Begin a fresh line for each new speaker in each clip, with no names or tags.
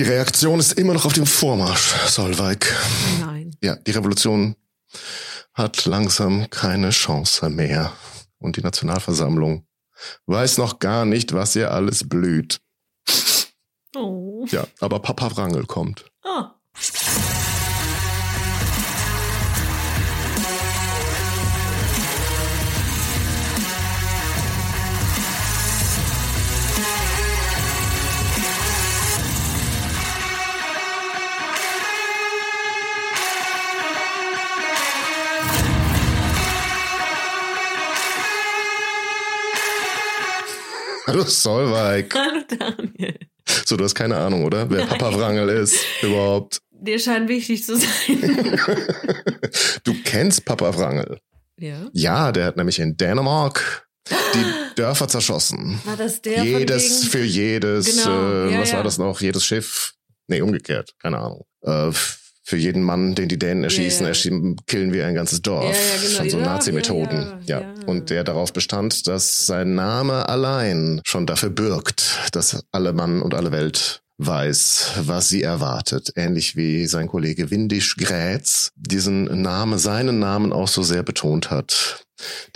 Die Reaktion ist immer noch auf dem Vormarsch, Solveig.
Nein.
Ja, die Revolution hat langsam keine Chance mehr. Und die Nationalversammlung weiß noch gar nicht, was ihr alles blüht.
Oh.
Ja, aber Papa Wrangel kommt.
Ah.
Hallo Solveig.
Hallo Daniel.
So, du hast keine Ahnung, oder? Wer Papa Wrangel ist überhaupt.
Dir scheint wichtig zu sein.
Du kennst Papa Wrangel.
ja.
Ja, der hat nämlich in Dänemark die Dörfer zerschossen.
War das der
jedes für jedes,
Genau,
äh,
ja,
was
ja.
war das noch? Jedes Schiff. Nee, umgekehrt, keine Ahnung. Äh, für jeden Mann, den die Dänen erschießen,
ja.
erschießen, killen wir ein ganzes Dorf.
Ja, ja, genau.
Schon so Nazi-Methoden.
ja,
Ja. Und der darauf bestand, dass sein Name allein schon dafür bürgt, dass alle Mann und alle Welt weiß, was sie erwartet. Ähnlich wie sein Kollege Windisch Grätz diesen Name, seinen Namen auch so sehr betont hat,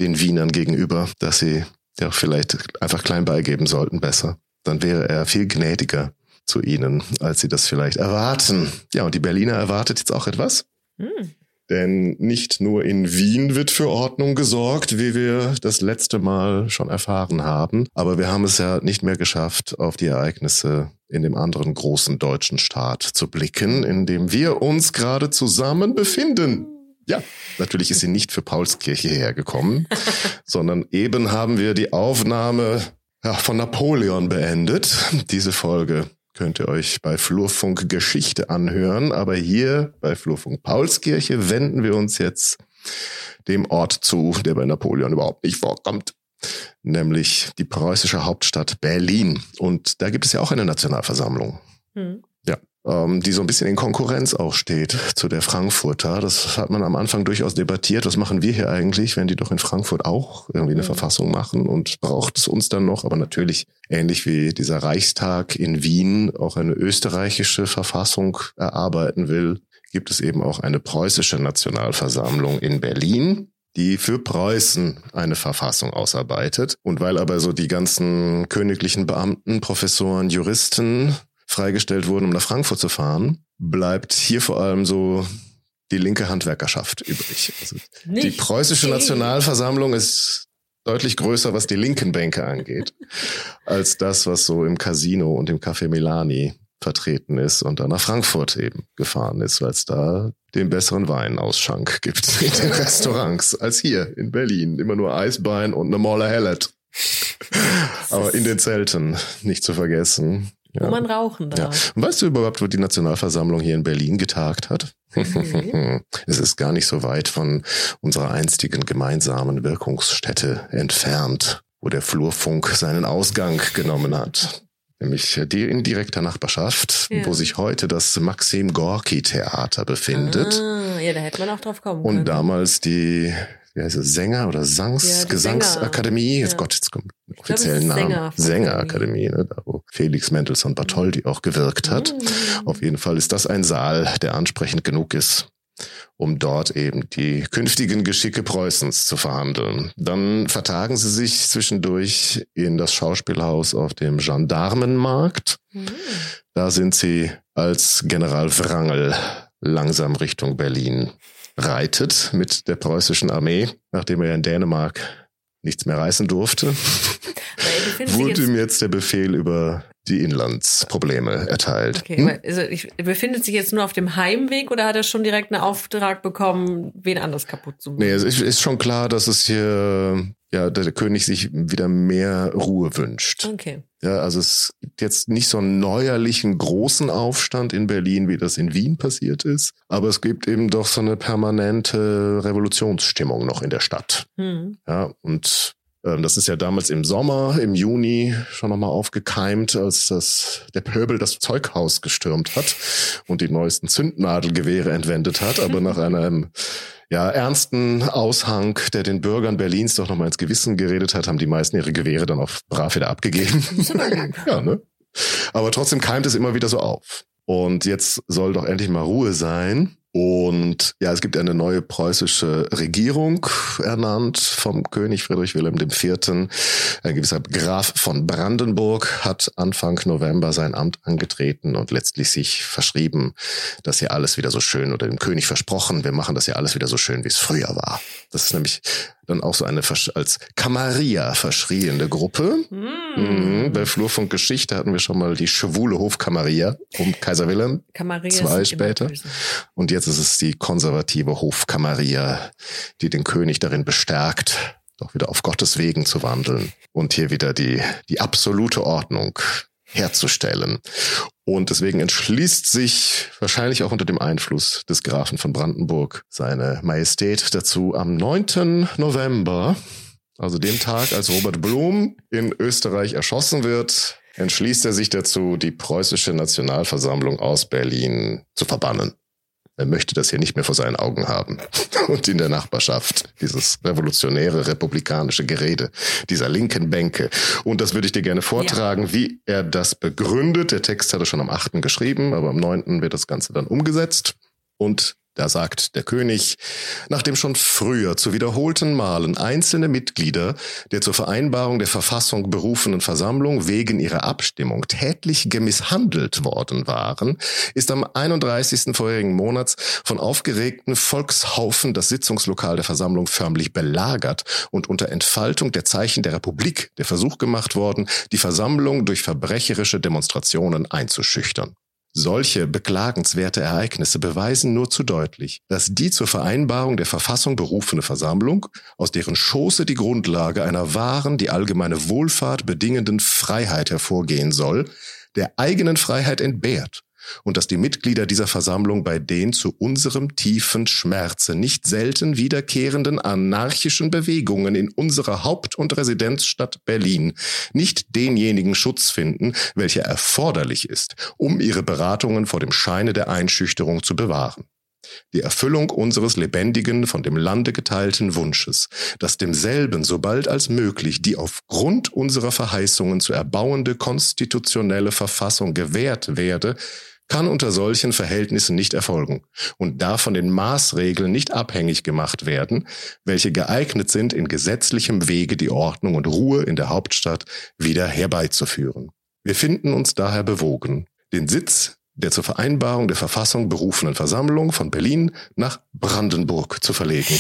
den Wienern gegenüber, dass sie ja vielleicht einfach klein beigeben sollten besser. Dann wäre er viel gnädiger zu ihnen, als sie das vielleicht erwarten. Ja, und die Berliner erwartet jetzt auch etwas.
Hm.
Denn nicht nur in Wien wird für Ordnung gesorgt, wie wir das letzte Mal schon erfahren haben, aber wir haben es ja nicht mehr geschafft, auf die Ereignisse in dem anderen großen deutschen Staat zu blicken, in dem wir uns gerade zusammen befinden. Ja, natürlich ist sie nicht für Paulskirche hergekommen, sondern eben haben wir die Aufnahme ja, von Napoleon beendet. Diese Folge könnt ihr euch bei Flurfunk Geschichte anhören, aber hier bei Flurfunk Paulskirche wenden wir uns jetzt dem Ort zu, der bei Napoleon überhaupt nicht vorkommt, nämlich die preußische Hauptstadt Berlin. Und da gibt es ja auch eine Nationalversammlung
Hm.
Ähm, die so ein bisschen in Konkurrenz auch steht zu der Frankfurter. Das hat man am Anfang durchaus debattiert. Was machen wir hier eigentlich, wenn die doch in Frankfurt auch irgendwie eine
Mhm.
Verfassung machen und braucht es uns dann noch? Aber natürlich ähnlich wie dieser Reichstag in Wien auch eine österreichische Verfassung erarbeiten will, gibt es eben auch eine preußische Nationalversammlung in Berlin die für Preußen eine Verfassung ausarbeitet. Und weil aber so die ganzen königlichen Beamten, Professoren, Juristen freigestellt wurden, um nach Frankfurt zu fahren, bleibt hier vor allem so die linke Handwerkerschaft übrig. Also die preußische. Nationalversammlung ist deutlich größer, was die linken Bänke angeht, als das, was so im Casino und im Café Milani vertreten ist und dann nach Frankfurt eben gefahren ist, weil es da den besseren Weinausschank gibt in den Restaurants als hier in Berlin. Immer nur Eisbein und eine Molle Hellet. Aber in den Zelten nicht zu vergessen.
Wo
Ja.
man rauchen
Ja.
darf.
Und weißt du überhaupt, wo die Nationalversammlung hier in Berlin getagt hat?
Nee.
es ist gar nicht so weit von unserer einstigen gemeinsamen Wirkungsstätte entfernt, wo der Flurfunk seinen Ausgang genommen hat. Nämlich die in direkter Nachbarschaft,
Ja.
wo sich heute das Maxim Gorki Theater befindet.
Ah, ja, da hätte man auch drauf kommen
Und
können.
damals die wie heißt es, Sänger oder Sangs,
Ja,
Gesangsakademie, jetzt
Ja.
Gott, jetzt kommt der
glaub,
offiziellen Namen.
Sänger-
Sängerakademie, ne, da wo Felix Mendelssohn Bartholdy auch gewirkt hat.
Mm.
Auf jeden Fall ist das ein Saal, der ansprechend genug ist, um dort eben die künftigen Geschicke Preußens zu verhandeln. Dann vertagen sie sich zwischendurch in das Schauspielhaus auf dem Gendarmenmarkt.
Mm.
Da sind sie als General Wrangel langsam Richtung Berlin reitet mit der preußischen Armee, nachdem er in Dänemark nichts mehr reißen durfte, wurde ihm jetzt der Befehl über die Inlandsprobleme erteilt.
okay,
Hm?
also ich, befindet sich jetzt nur auf dem Heimweg oder hat er schon direkt einen Auftrag bekommen, wen anders kaputt zu machen?
Nee, es ist, ist schon klar, dass es hier, ja, der König sich wieder mehr Ruhe wünscht.
Okay.
Ja, also es gibt jetzt nicht so einen neuerlichen großen Aufstand in Berlin, wie das in Wien passiert ist, aber es gibt eben doch so eine permanente Revolutionsstimmung noch in der Stadt.
Hm.
Ja, und das ist ja damals im Sommer, im Juni schon nochmal aufgekeimt, als das, der Pöbel das Zeughaus gestürmt hat und die neuesten Zündnadelgewehre entwendet hat, aber nach einem ja, ernsten Aushang, der den Bürgern Berlins doch nochmal ins Gewissen geredet hat, haben die meisten ihre Gewehre dann auch brav wieder abgegeben. ja, ne? Aber trotzdem keimt es immer wieder so auf. Und jetzt soll doch endlich mal Ruhe sein. Und ja, es gibt eine neue preußische Regierung ernannt vom König Friedrich Wilhelm IV. Ein gewisser Graf von Brandenburg hat Anfang November sein Amt angetreten und letztlich sich verschrieben, dass hier alles wieder so schön oder dem König versprochen, wir machen das ja alles wieder so schön, wie es früher war. Das ist nämlich dann auch so eine als Kammaria verschriene Gruppe. Mm. Mhm. Bei Flurfunk Geschichte hatten wir schon mal die schwule Hofkammaria um Kaiser Wilhelm. Kammaria zwei später. Und jetzt ist es die konservative Hofkammaria, die den König darin bestärkt, doch wieder auf Gottes Wegen zu wandeln und hier wieder die, die absolute Ordnung herzustellen. Und deswegen entschließt sich wahrscheinlich auch unter dem Einfluss des Grafen von Brandenburg seine Majestät dazu, am 9. November, also dem Tag, als Robert Blum in Österreich erschossen wird, entschließt er sich dazu, die preußische Nationalversammlung aus Berlin zu verbannen. Er möchte das hier nicht mehr vor seinen Augen haben. Und in der Nachbarschaft dieses revolutionäre, republikanische Gerede dieser linken Bänke. Und das würde ich dir gerne vortragen, ja. wie er das begründet. Der Text hat er schon am 8. geschrieben, aber am 9. wird das Ganze dann umgesetzt. Und da sagt der König, nachdem schon früher zu wiederholten Malen einzelne Mitglieder der zur Vereinbarung der Verfassung berufenen Versammlung wegen ihrer Abstimmung tätlich gemisshandelt worden waren, ist am 31. vorherigen Monats von aufgeregten Volkshaufen das Sitzungslokal der Versammlung förmlich belagert und unter Entfaltung der Zeichen der Republik der Versuch gemacht worden, die Versammlung durch verbrecherische Demonstrationen einzuschüchtern. Solche beklagenswerte Ereignisse beweisen nur zu deutlich, dass die zur Vereinbarung der Verfassung berufene Versammlung, aus deren Schoße die Grundlage einer wahren, die allgemeine Wohlfahrt bedingenden Freiheit hervorgehen soll, der eigenen Freiheit entbehrt und dass die Mitglieder dieser Versammlung bei den zu unserem tiefen Schmerze nicht selten wiederkehrenden anarchischen Bewegungen in unserer Haupt- und Residenzstadt Berlin nicht denjenigen Schutz finden, welcher erforderlich ist, um ihre Beratungen vor dem Scheine der Einschüchterung zu bewahren. Die Erfüllung unseres lebendigen, von dem Lande geteilten Wunsches, dass demselben sobald als möglich die aufgrund unserer Verheißungen zu erbauende konstitutionelle Verfassung gewährt werde, kann unter solchen Verhältnissen nicht erfolgen und darf von den Maßregeln nicht abhängig gemacht werden, welche geeignet sind, in gesetzlichem Wege die Ordnung und Ruhe in der Hauptstadt wieder herbeizuführen. Wir finden uns daher bewogen, den Sitz der zur Vereinbarung der Verfassung berufenen Versammlung von Berlin nach Brandenburg zu verlegen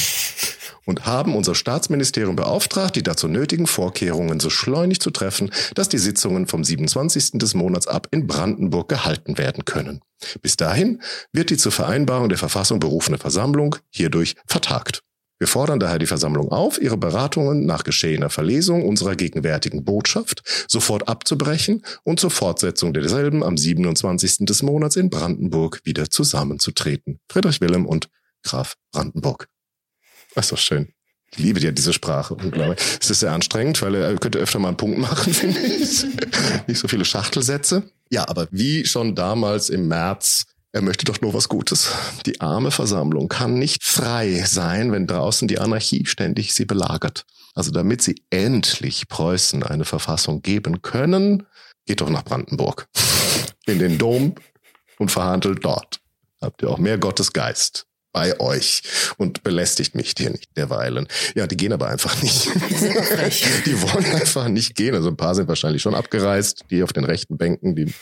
und haben unser Staatsministerium beauftragt, die dazu nötigen Vorkehrungen so schleunig zu treffen, dass die Sitzungen vom 27. des Monats ab in Brandenburg gehalten werden können. Bis dahin wird die zur Vereinbarung der Verfassung berufene Versammlung hierdurch vertagt. Wir fordern daher die Versammlung auf, ihre Beratungen nach geschehener Verlesung unserer gegenwärtigen Botschaft sofort abzubrechen und zur Fortsetzung derselben am 27. des Monats in Brandenburg wieder zusammenzutreten. Friedrich Wilhelm und Graf Brandenburg. Das ist doch schön. Ich liebe ja diese Sprache. Unglaublich. Es ist sehr anstrengend, weil er könnte öfter mal einen Punkt machen, finde ich. Nicht so viele Schachtelsätze. Ja, aber wie schon damals im März er möchte doch nur was Gutes. Die arme Versammlung kann nicht frei sein, wenn draußen die Anarchie ständig sie belagert. Also damit sie endlich Preußen eine Verfassung geben können, geht doch nach Brandenburg. In den Dom und verhandelt dort. Habt ihr auch mehr Gottes Geist bei euch und belästigt mich hier nicht derweilen. Ja, die gehen aber einfach nicht. die wollen einfach nicht gehen. Also ein paar sind wahrscheinlich schon abgereist, die auf den rechten Bänken, die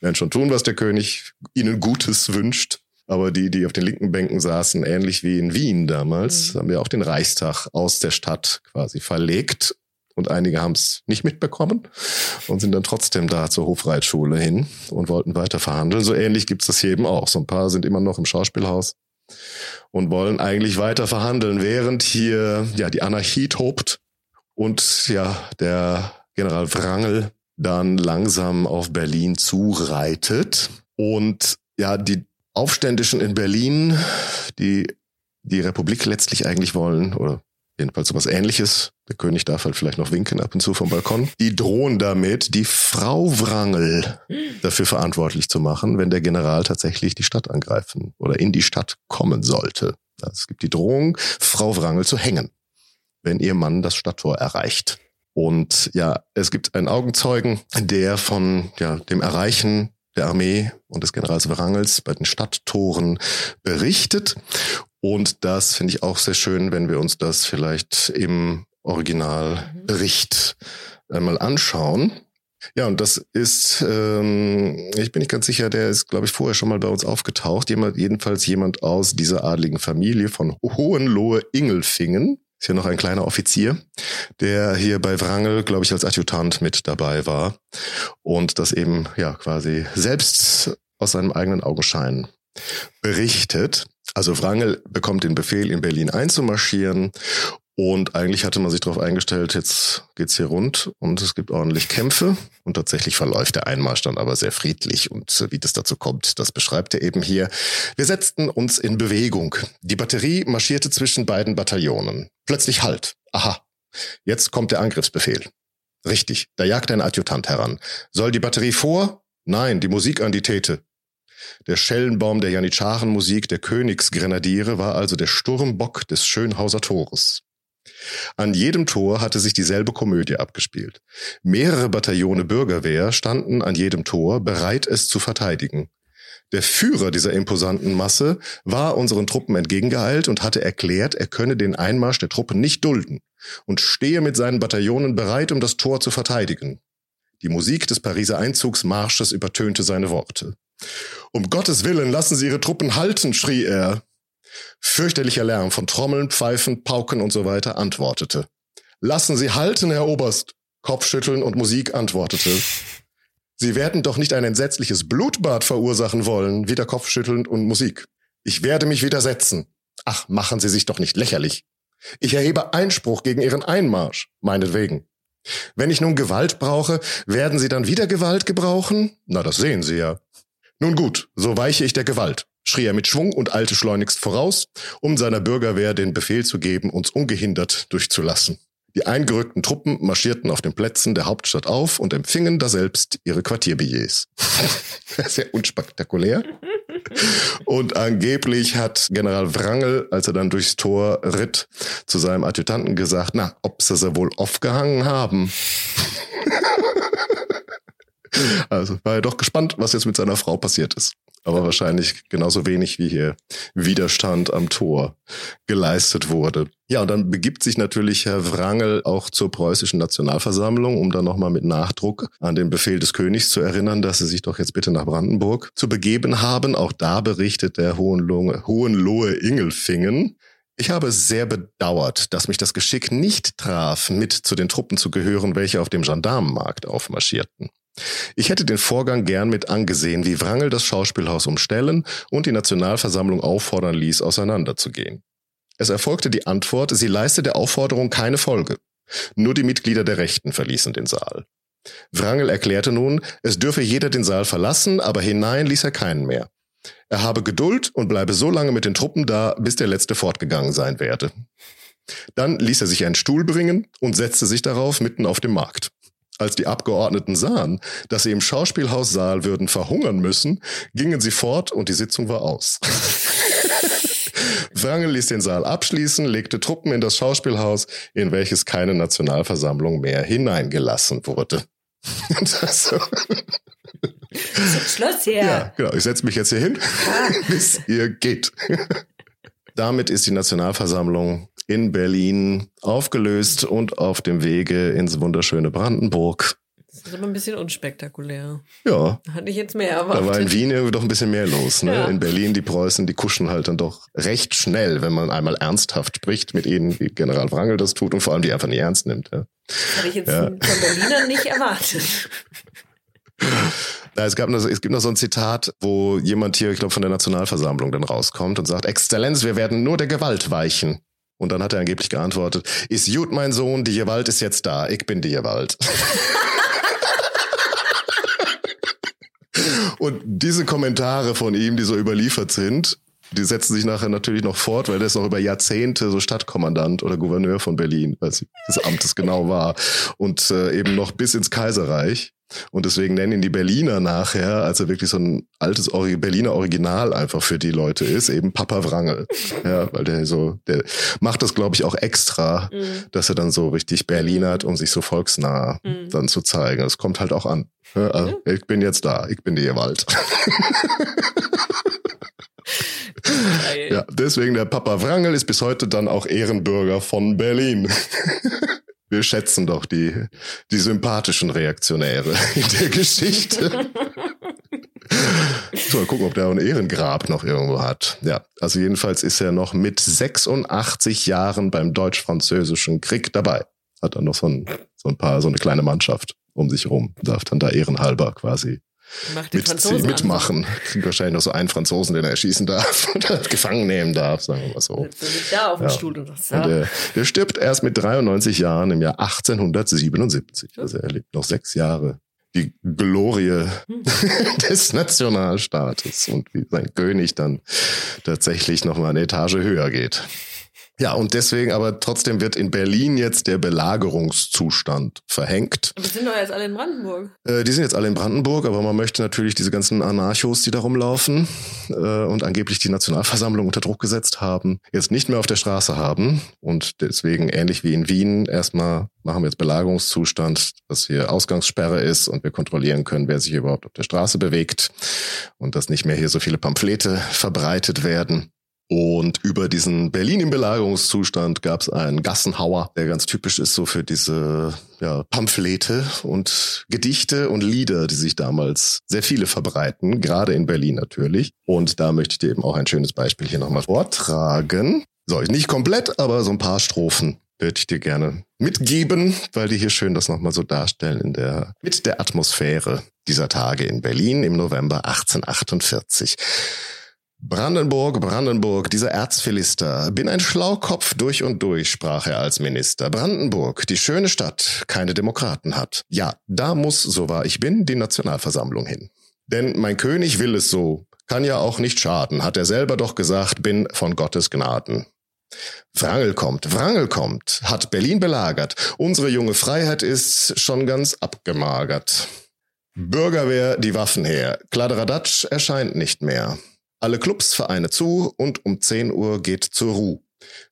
werden schon tun, was der König ihnen Gutes wünscht. Aber die, die auf den linken Bänken saßen, ähnlich wie in Wien damals, mhm. haben wir auch den Reichstag aus der Stadt quasi verlegt. Und einige haben es nicht mitbekommen und sind dann trotzdem da zur Hofreitschule hin und wollten weiter verhandeln. So ähnlich gibt es das hier eben auch. So ein paar sind immer noch im Schauspielhaus und wollen eigentlich weiter verhandeln, während hier ja die Anarchie tobt und ja der General Wrangel dann langsam auf Berlin zureitet. Und ja die Aufständischen in Berlin, die die Republik letztlich eigentlich wollen oder Jedenfalls sowas ähnliches. Der König darf halt vielleicht noch winken ab und zu vom Balkon. Die drohen damit, die Frau Wrangel dafür verantwortlich zu machen, wenn der General tatsächlich die Stadt angreifen oder in die Stadt kommen sollte. Also es gibt die Drohung, Frau Wrangel zu hängen, wenn ihr Mann das Stadttor erreicht. Und ja, es gibt einen Augenzeugen, der von ja, dem Erreichen der Armee und des Generals Wrangels bei den Stadttoren berichtet. Und das finde ich auch sehr schön, wenn wir uns das vielleicht im Originalbericht einmal anschauen. Ja, und das ist, ähm, ich bin nicht ganz sicher, der ist, glaube ich, vorher schon mal bei uns aufgetaucht. Jemand, jedenfalls jemand aus dieser adligen Familie von Hohenlohe-Ingelfingen. Ist hier noch ein kleiner Offizier, der hier bei Wrangel, glaube ich, als Adjutant mit dabei war und das eben ja quasi selbst aus seinem eigenen Augenschein berichtet. Also Wrangel bekommt den Befehl, in Berlin einzumarschieren und eigentlich hatte man sich darauf eingestellt, jetzt geht's hier rund und es gibt ordentlich Kämpfe. Und tatsächlich verläuft der Einmarsch dann aber sehr friedlich. Und wie das dazu kommt, das beschreibt er eben hier. Wir setzten uns in Bewegung. Die Batterie marschierte zwischen beiden Bataillonen. Plötzlich Halt. Aha. Jetzt kommt der Angriffsbefehl. Richtig, da jagt ein Adjutant heran. Soll die Batterie vor? Nein, die Musik an die Täte. Der Schellenbaum der Janitscharenmusik der Königsgrenadiere war also der Sturmbock des Schönhauser Tores. An jedem Tor hatte sich dieselbe Komödie abgespielt. Mehrere Bataillone Bürgerwehr standen an jedem Tor, bereit es zu verteidigen. Der Führer dieser imposanten Masse war unseren Truppen entgegengeeilt und hatte erklärt, er könne den Einmarsch der Truppen nicht dulden und stehe mit seinen Bataillonen bereit, um das Tor zu verteidigen. Die Musik des Pariser Einzugsmarsches übertönte seine Worte. Um Gottes Willen, lassen Sie Ihre Truppen halten, schrie er. Fürchterlicher Lärm von Trommeln, Pfeifen, Pauken und so weiter antwortete. Lassen Sie halten, Herr Oberst. Kopfschütteln und Musik antwortete. Sie werden doch nicht ein entsetzliches Blutbad verursachen wollen, wieder Kopfschütteln und Musik. Ich werde mich widersetzen. Ach, machen Sie sich doch nicht lächerlich. Ich erhebe Einspruch gegen Ihren Einmarsch, meinetwegen. Wenn ich nun Gewalt brauche, werden Sie dann wieder Gewalt gebrauchen? Na, das sehen Sie ja. Nun gut, so weiche ich der Gewalt schrie er mit Schwung und eilte schleunigst voraus, um seiner Bürgerwehr den Befehl zu geben, uns ungehindert durchzulassen. Die eingerückten Truppen marschierten auf den Plätzen der Hauptstadt auf und empfingen daselbst ihre Quartierbillets. Sehr unspektakulär. Und angeblich hat General Wrangel, als er dann durchs Tor ritt, zu seinem Adjutanten gesagt, na, ob sie sie wohl aufgehangen haben. also war er doch gespannt, was jetzt mit seiner Frau passiert ist aber wahrscheinlich genauso wenig wie hier Widerstand am Tor geleistet wurde. Ja, und dann begibt sich natürlich Herr Wrangel auch zur preußischen Nationalversammlung, um dann nochmal mit Nachdruck an den Befehl des Königs zu erinnern, dass sie sich doch jetzt bitte nach Brandenburg zu begeben haben. Auch da berichtet der Hohenlohe, Hohenlohe Ingelfingen, ich habe sehr bedauert, dass mich das Geschick nicht traf, mit zu den Truppen zu gehören, welche auf dem Gendarmenmarkt aufmarschierten. Ich hätte den Vorgang gern mit angesehen, wie Wrangel das Schauspielhaus umstellen und die Nationalversammlung auffordern ließ, auseinanderzugehen. Es erfolgte die Antwort, sie leiste der Aufforderung keine Folge. Nur die Mitglieder der Rechten verließen den Saal. Wrangel erklärte nun, es dürfe jeder den Saal verlassen, aber hinein ließ er keinen mehr. Er habe Geduld und bleibe so lange mit den Truppen da, bis der letzte fortgegangen sein werde. Dann ließ er sich einen Stuhl bringen und setzte sich darauf mitten auf dem Markt. Als die Abgeordneten sahen, dass sie im Schauspielhaussaal würden verhungern müssen, gingen sie fort und die Sitzung war aus. Wrangel ließ den Saal abschließen, legte Truppen in das Schauspielhaus, in welches keine Nationalversammlung mehr hineingelassen wurde.
so. Schluss hier.
Ja, genau. Ich setze mich jetzt hier hin, bis ihr geht. Damit ist die Nationalversammlung in Berlin aufgelöst und auf dem Wege ins wunderschöne Brandenburg.
Das ist aber ein bisschen unspektakulär.
Ja.
Hatte ich jetzt mehr erwartet.
Da war in Wien irgendwie doch ein bisschen mehr los. Ne? Ja. In Berlin, die Preußen, die kuschen halt dann doch recht schnell, wenn man einmal ernsthaft spricht mit ihnen, wie General Wrangel das tut und vor allem die einfach nicht ernst nimmt. Ja.
Hatte ich jetzt ja. von Berlinern nicht erwartet.
Es, gab noch, es gibt noch so ein Zitat, wo jemand hier, ich glaube, von der Nationalversammlung dann rauskommt und sagt, Exzellenz, wir werden nur der Gewalt weichen. Und dann hat er angeblich geantwortet, ist gut, mein Sohn, die Gewalt ist jetzt da, ich bin die Gewalt. Und diese Kommentare von ihm, die so überliefert sind, die setzen sich nachher natürlich noch fort, weil der ist noch über Jahrzehnte so Stadtkommandant oder Gouverneur von Berlin, weil des Amtes genau war. Und äh, eben noch bis ins Kaiserreich. Und deswegen nennen ihn die Berliner nachher, als er wirklich so ein altes Berliner Original einfach für die Leute ist, eben Papa Wrangel. Ja, weil der so, der macht das, glaube ich, auch extra, mhm. dass er dann so richtig Berlinert, um sich so volksnah mhm. dann zu zeigen. Das kommt halt auch an. Ja, also, ja. Ich bin jetzt da, ich bin die Gewalt. ja, deswegen der Papa Wrangel ist bis heute dann auch Ehrenbürger von Berlin. Wir schätzen doch die, die sympathischen Reaktionäre in der Geschichte. so, mal gucken, ob der auch ein Ehrengrab noch irgendwo hat. Ja, also jedenfalls ist er noch mit 86 Jahren beim Deutsch-Französischen Krieg dabei. Hat dann noch so ein, so ein paar, so eine kleine Mannschaft um sich rum. Darf dann da ehrenhalber quasi mit, mitmachen. Kriegt wahrscheinlich noch so einen Franzosen, den er erschießen darf oder gefangen nehmen darf, sagen wir mal so.
Da auf dem ja. Stuhl und,
das, ja. und der, der stirbt erst mit 93 Jahren im Jahr 1877. Also er lebt noch sechs Jahre. Die Glorie hm. des Nationalstaates und wie sein König dann tatsächlich noch mal eine Etage höher geht. Ja, und deswegen aber trotzdem wird in Berlin jetzt der Belagerungszustand verhängt.
Aber sind doch jetzt alle in Brandenburg.
Äh, die sind jetzt alle in Brandenburg, aber man möchte natürlich diese ganzen Anarchos, die da rumlaufen äh, und angeblich die Nationalversammlung unter Druck gesetzt haben, jetzt nicht mehr auf der Straße haben. Und deswegen, ähnlich wie in Wien, erstmal machen wir jetzt Belagerungszustand, dass hier Ausgangssperre ist und wir kontrollieren können, wer sich überhaupt auf der Straße bewegt und dass nicht mehr hier so viele Pamphlete verbreitet werden. Und über diesen Berlin im Belagerungszustand gab es einen Gassenhauer, der ganz typisch ist so für diese ja, Pamphlete und Gedichte und Lieder, die sich damals sehr viele verbreiten, gerade in Berlin natürlich. Und da möchte ich dir eben auch ein schönes Beispiel hier nochmal vortragen. So, nicht komplett, aber so ein paar Strophen würde ich dir gerne mitgeben, weil die hier schön das nochmal so darstellen in der, mit der Atmosphäre dieser Tage in Berlin im November 1848. Brandenburg, Brandenburg, dieser Erzphilister, bin ein Schlaukopf durch und durch, sprach er als Minister. Brandenburg, die schöne Stadt, keine Demokraten hat. Ja, da muss, so wahr ich bin, die Nationalversammlung hin. Denn mein König will es so, kann ja auch nicht schaden, hat er selber doch gesagt, bin von Gottes Gnaden. Wrangel kommt, Wrangel kommt, hat Berlin belagert, unsere junge Freiheit ist schon ganz abgemagert. Bürgerwehr, die Waffen her, Kladderadatsch erscheint nicht mehr. Alle Clubs, Vereine zu und um 10 Uhr geht zur Ruhe.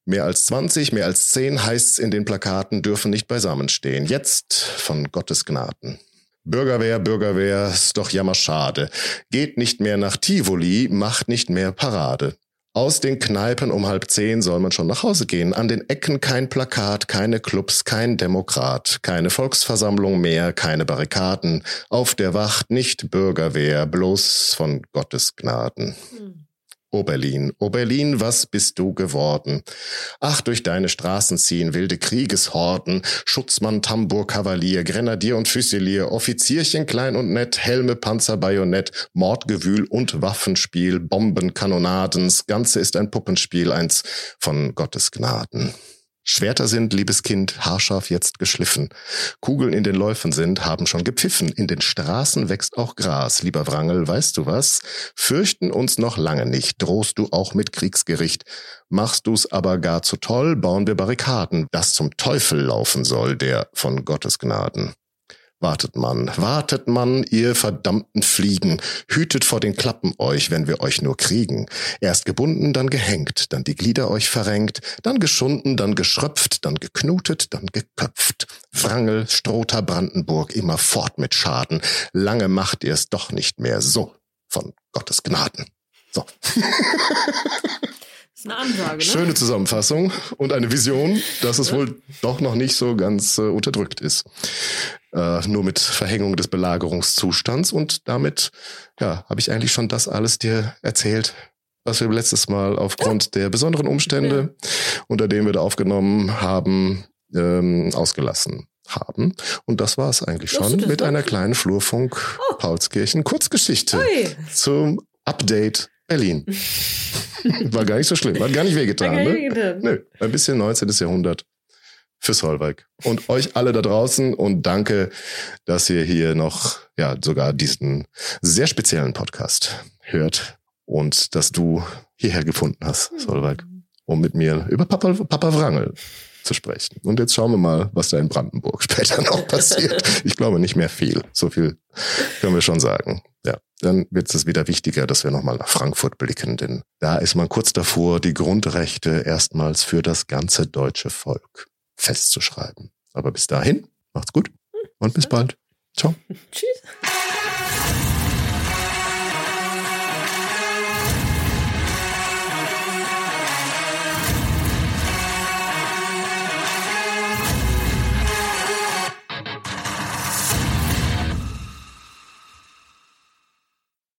Mehr als 20, mehr als 10 heißt's in den Plakaten, dürfen nicht beisammen stehen. Jetzt von Gottes Gnaden. Bürgerwehr, Bürgerwehr, ist doch jammer schade. Geht nicht mehr nach Tivoli, macht nicht mehr Parade. Aus den Kneipen um halb zehn soll man schon nach Hause gehen. An den Ecken kein Plakat, keine Clubs, kein Demokrat, keine Volksversammlung mehr, keine Barrikaden. Auf der Wacht nicht Bürgerwehr, bloß von Gottes Gnaden. Hm. Oberlin, Oberlin, was bist du geworden? Ach, durch deine Straßen ziehen wilde Kriegeshorden, Schutzmann, Tambour, Kavalier, Grenadier und Füsilier, Offizierchen klein und nett, Helme, Panzer, Bajonett, Mordgewühl und Waffenspiel, Bomben, Kanonadens, Ganze ist ein Puppenspiel, eins von Gottes Gnaden. Schwerter sind, liebes Kind, haarscharf jetzt geschliffen. Kugeln in den Läufen sind, haben schon gepfiffen. In den Straßen wächst auch Gras. Lieber Wrangel, weißt du was? Fürchten uns noch lange nicht. Drohst du auch mit Kriegsgericht. Machst du's aber gar zu toll, bauen wir Barrikaden. Das zum Teufel laufen soll, der von Gottes Gnaden. Wartet man, wartet man, ihr verdammten Fliegen, hütet vor den Klappen euch, wenn wir euch nur kriegen. Erst gebunden, dann gehängt, dann die Glieder euch verrenkt, dann geschunden, dann geschröpft, dann geknutet, dann geköpft. Wrangel, Stroter, Brandenburg, immer fort mit Schaden. Lange macht ihr es doch nicht mehr so, von Gottes Gnaden. So.
eine Ansage, ne?
Schöne Zusammenfassung und eine Vision, dass es wohl doch noch nicht so ganz äh, unterdrückt ist äh, nur mit Verhängung des Belagerungszustands. Und damit ja, habe ich eigentlich schon das alles dir erzählt, was wir letztes Mal aufgrund der besonderen Umstände, unter denen wir da aufgenommen haben, ähm, ausgelassen haben. Und das war es eigentlich schon mit einer kleinen Flurfunk oh. Paulskirchen Kurzgeschichte Ui. zum Update Berlin. war gar nicht so schlimm, hat gar nicht wehgetan. Ne? Nö, ein bisschen 19. Jahrhundert für Solveig und euch alle da draußen und danke, dass ihr hier noch ja sogar diesen sehr speziellen Podcast hört und dass du hierher gefunden hast, Solveig, um mit mir über Papa, Papa Wrangel zu sprechen. Und jetzt schauen wir mal, was da in Brandenburg später noch passiert. Ich glaube nicht mehr viel. So viel können wir schon sagen. Ja, dann wird es wieder wichtiger, dass wir nochmal nach Frankfurt blicken, denn da ist man kurz davor, die Grundrechte erstmals für das ganze deutsche Volk festzuschreiben. Aber bis dahin, macht's gut und bis bald. Ciao.
Tschüss.